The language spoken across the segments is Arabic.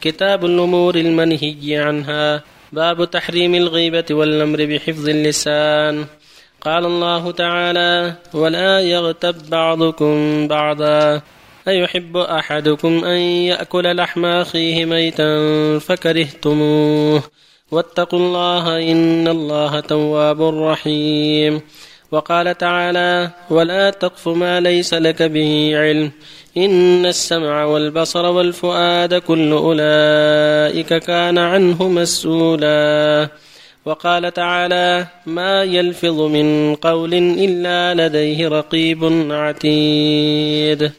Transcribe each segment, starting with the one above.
كتاب الأمور المنهي عنها. باب تحريم الغيبة والأمر بحفظ اللسان. قال الله تعالى ولا يغتب بعضكم بعضا. أيحب أحدكم أن يأكل لحم أخيه ميتا فكرهتموه. واتقوا الله إن الله تواب رحيم. وقال تعالى ولا تقف ما ليس لك به علم إن السمع والبصر والفؤاد كل أولئك كان عنه مسؤولا وقال تعالى ما يلفظ من قول إلا لديه رقيب عتيد.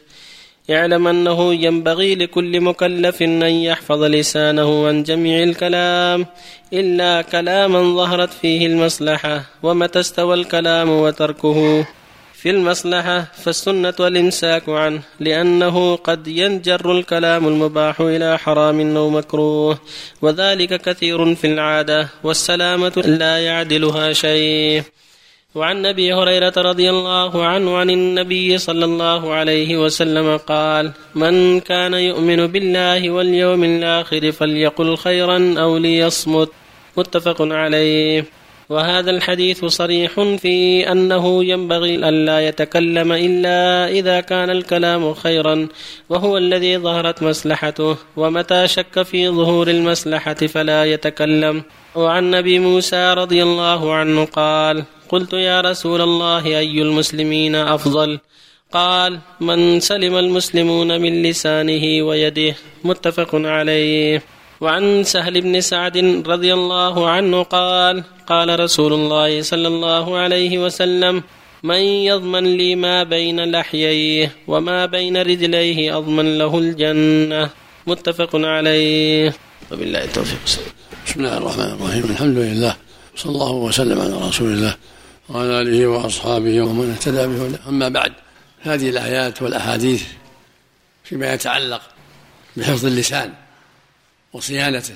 اعلم أنه ينبغي لكل مكلف أن يحفظ لسانه عن جميع الكلام إلا كلاما ظهرت فيه المصلحة ومتى استوى الكلام وتركه. في المصلحة فالسنة الإمساك عنه لأنه قد ينجر الكلام المباح إلى حرام أو مكروه وذلك كثير في العادة والسلامة لا يعدلها شيء. وعن أبي هريرة رضي الله عنه عن النبي صلى الله عليه وسلم قال من كان يؤمن بالله واليوم الآخر فليقل خيرا أو ليصمت. متفق عليه. وهذا الحديث صريح في أنه ينبغي الا يتكلم إلا إذا كان الكلام خيرا وهو الذي ظهرت مصلحته ومتى شك في ظهور المصلحة فلا يتكلم. وعن أبي موسى رضي الله عنه قال قلت يا رسول الله أي المسلمين أفضل؟ قال من سلم المسلمون من لسانه ويده. متفق عليه. وعن سهل بن سعد رضي الله عنه قال قال رسول الله صلى الله عليه وسلم من يضمن لي ما بين لحييه وما بين رجليه أضمن له الجنة. متفق عليه. وبالله التوفيق. بسم الله الرحمن الرحيم. الحمد لله صلى الله وسلم على رسول الله. وعلى آله وأصحابه ومن اهتدى به أما بعد هذه الآيات والأحاديث فيما يتعلق بحفظ اللسان وصيانته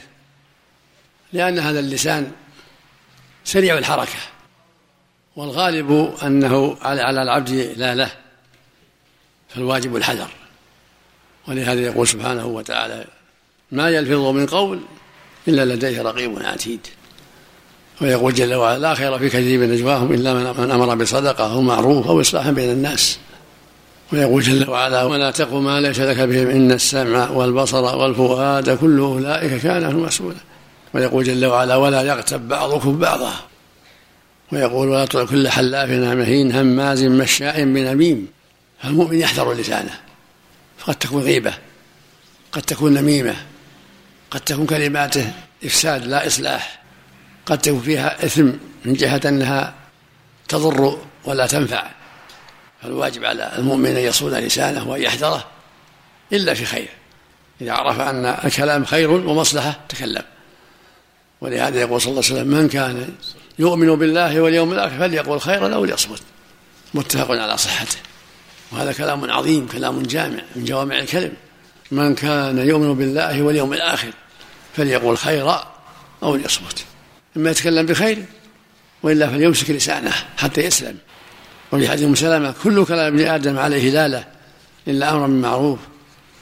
لأن هذا اللسان سريع الحركة والغالب أنه على العبد لا له فالواجب الحذر. ولهذا يقول سبحانه وتعالى ما يلفظ من قول إلا لديه رقيب عتيد. ويقول جل وعلا لا خير في كثير من نجواهم إلا من أمر بصدقة أو معروف أو إصلاح بين الناس. ويقول جل وعلا ولا تقف ما ليس لك به إن السمع والبصر والفؤاد كل أولئك كان مسؤولا. ويقول جل وعلا ولا يغتب بعضكم بعضا. ويقول ولا تطع كل حلاف مهين هماز مشاء بنميم. فالمؤمن يحذر لسانه. فقد تكون غيبة. قد تكون نميمة. قد تكون كلماته إفساد لا إصلاح. قد تكون فيها إثم من جهة أنها تضر ولا تنفع. فالواجب على المؤمن أن يصون لسانه وأن يحذره إلا في خير. إذا عرف أن الكلام خير ومصلحة تكلم. ولهذا يقول صلى الله عليه وسلم من كان يؤمن بالله واليوم الآخر فليقول خيرا أو ليصمت. متفق على صحته. وهذا كلام عظيم كلام جامع من جوامع الكلم. من كان يؤمن بالله واليوم الآخر فليقول خيرا أو ليصمت. إما يتكلم بخير وإلا فليمسك لسانه حتى يسلم. وفي حديث ام سلمه كل كلام ابن آدم عليه لاله إلا امرا بالمعروف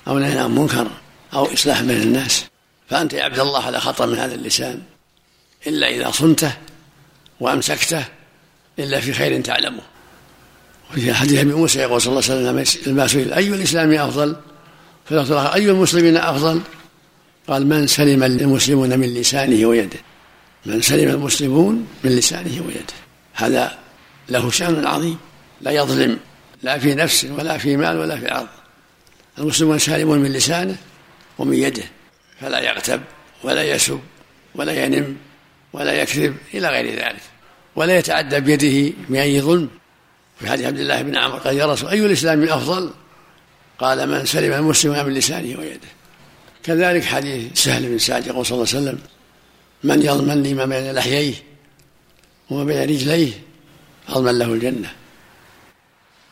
أو نهي عن منكر أو إصلاح بين الناس. فأنت يا عبد الله على خطر من هذا اللسان. إلا إذا صنته وأمسكته إلا في خير تعلمه. وفي حديث أبي موسى يقول صلى الله عليه وسلم لما سئل أي الإسلام أفضل؟ فقال أي المسلمين أفضل؟ قال من سلم المسلمون من لسانه ويده. من سلم المسلمون من لسانه ويده. هذا له شأن عظيم لا يظلم لا في نفس ولا في مال ولا في عرض المسلمون سالمون من لسانه ومن يده فلا يغتب ولا يسب ولا ينم ولا يكذب إلى غير ذلك ولا يتعدى بيده بأي ظلم. في حديث عبد الله بن عمر قال يا رسول أي الإسلام أفضل قال من سلم المسلم من لسانه ويده. كذلك حديث سهل بن سعد يقول صلى الله عليه وسلم من يضمن لي ما بين لحييه وما بين رجليه أضمن له الجنة.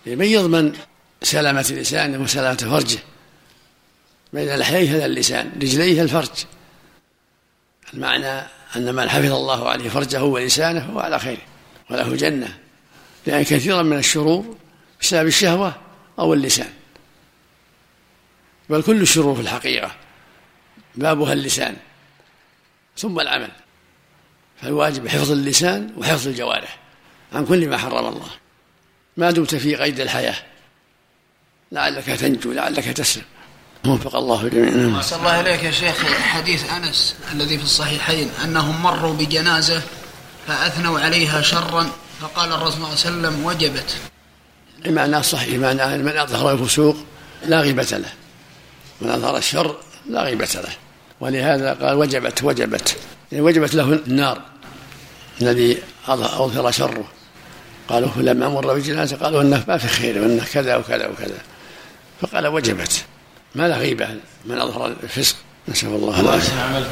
من يضمن سلامة لسانه وسلامة فرجه؟ بين لحييه هذا اللسان رجليه الفرج. المعنى أن من حفظ الله عليه فرجه ولسانه فهو على خير وله جنة. لأن كثيرا من الشرور بسبب الشهوة أو اللسان. بل كل الشرور في الحقيقة بابها اللسان. ثم العمل. فالواجب حفظ اللسان وحفظ الجوارح عن كل ما حرم الله. ما دمت في قيد الحياة. لعلك تنجو لعلك تسلم. وفق الله جميعا. أحسن الله إليك يا شيخ. حديث أنس الذي في الصحيحين أنهم مروا بجنازة فأثنوا عليها شرا فقال الرسول صلى الله عليه وسلم وجبت. المعنى صحيح معنى من أظهر الفسوق لا غيبة له. من أظهر الشر لا غيبة له. ولهذا قال وجبت وجبت. يعني وجبت له النار الذي أظهر شره. قالوا لما مر بجنازة قالوا إنه ما في خير وانه كذا وكذا وكذا. فقال وجبت. ما له غيبة من أظهر الفسق. نسأل الله العافية.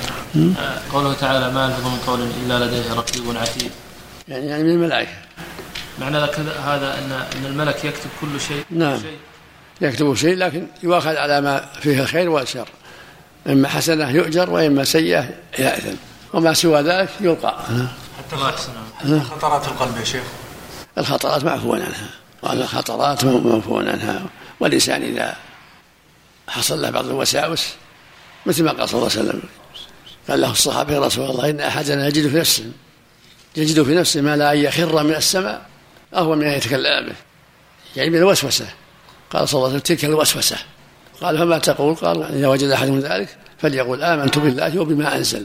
قوله تعالى ما يلفظ من قول إلا لديه رقيب عتيد. يعني يعني من الملائكة. معنى هذا أن أن الملك يكتب كل شيء. نعم. شيء. يكتب شيء لكن يؤخذ على ما فيه الخير والشر. إما حسنة يؤجر وإما سيئة يأثم. وما سوى ذلك يلقى. حتى خطرات القلب يا شيخ. الخطرات معفو عنها. الخطرات معفو عنها. والإنسان إذا حصل له بعض الوساوس مثل ما قال صلى الله عليه وسلم. قال له الصحابة يا رسول الله إن أحدنا يجد في نفسه يجد في نفسه ما لا أن يخر من السماء أهو من أن يتكلم به. يعني من الوسوسة. قال صلى الله عليه وسلم تلك الوسوسة. قال فما تقول؟ قال إذا وجد أحد من ذلك فليقول آمنت بالله وبما أنزل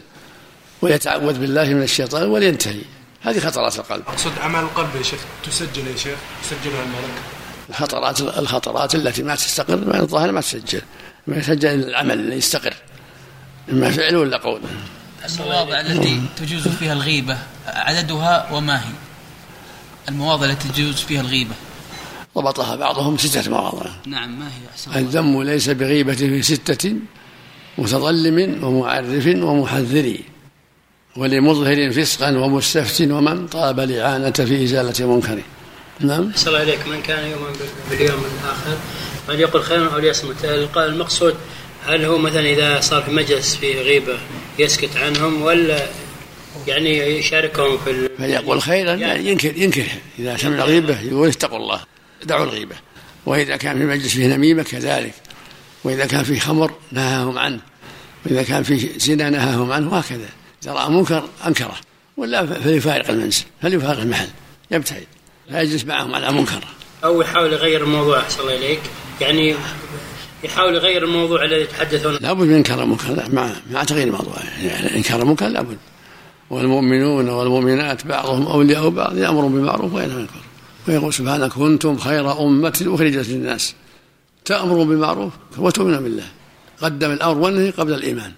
ويتعوذ بالله من الشيطان ولينتهي. هذه خطرات القلب. أقصد أعمال القلب يا شيخ تسجل يا شيخ يسجلها الملك. الخطرات الخطرات التي ما تستقر ما الظاهر ما تسجل. ما يسجل العمل اللي يستقر. إما فعل ولا قول. المواضع التي تجوز فيها الغيبة عددها وما هي؟ المواضع التي تجوز فيها الغيبة. ضبطها بعضهم ستة مواضع نعم ما هي أحسن الذم ليس بغيبة في ستة متظلم ومعرف ومحذر ولمظهر فسقا ومستفت ومن طاب الإعانة في إزالة منكر. نعم. صلى عليك من كان يؤمن باليوم الآخر فليقل خيرا أو ليصمت. المقصود هل هو مثلا إذا صار في مجلس في غيبة يسكت عنهم ولا يعني يشاركهم في فليقول خيرا يعني ينكر ينكر. إذا سمع الغيبة يقول اتقوا الله. دعوا الغيبة. وإذا كان في مجلس فيه نميمة كذلك. وإذا كان في خمر نهاهم عنه. وإذا كان في زنا نهاهم عنه وهكذا. إذا رأى منكر أنكره. ولا فليفارق المنزل. فليفارق المحل. يبتعد. لا يجلس معهم على منكر. أو يحاول يغير الموضوع أحسن الله إليك. يعني يحاول يغير الموضوع الذي يتحدثون. لابد من إنكار المنكر. مع مع تغيير الموضوع. يعني إنكار المنكر لابد والمؤمنون والمؤمنات بعضهم أولياء بعض يامر بالمعروف وينهى عن المنكر. ويقول سبحانه كنتم خير أمة أخرجت للناس. تأمر بالمعروف وتؤمن بالله. قدم الأمر والنهي قبل الإيمان.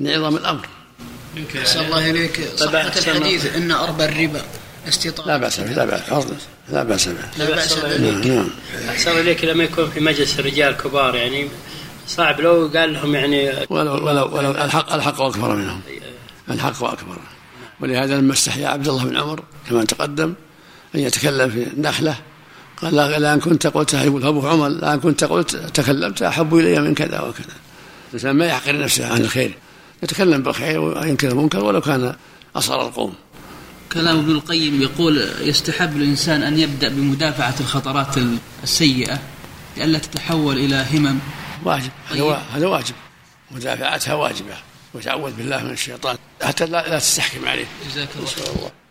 لعظم الأمر. أحسن الله إليك. صحة الحديث إن أربى الربا استطاعة. لا بأس به لا بأس لا بأس به. لا بأس به. نعم نعم. أحسن إليك لما يكون في مجلس رجال كبار يعني صعب لو قال لهم يعني ولو ولو ولو الحق الحق أكبر منهم. الحق أكبر. ولهذا لما استحيا عبد الله بن عمر كما تقدم أن يتكلم في النخلة قال لا أن كنت قلت يقول أبو عمر لا أن كنت قلت تكلمت أحب إلي من كذا وكذا. الإنسان ما يحقر نفسه عن الخير. يتكلم بالخير وينكر المنكر ولو كان أصغر القوم. كلام ابن القيم يقول يستحب الإنسان أن يبدأ بمدافعة الخطرات السيئة لئلا تتحول إلى همم. واجب هذا هذا واجب. مدافعتها واجبة. وتعوذ بالله من الشيطان. حتى لا, لا تستحكم عليه. جزاك الله الله.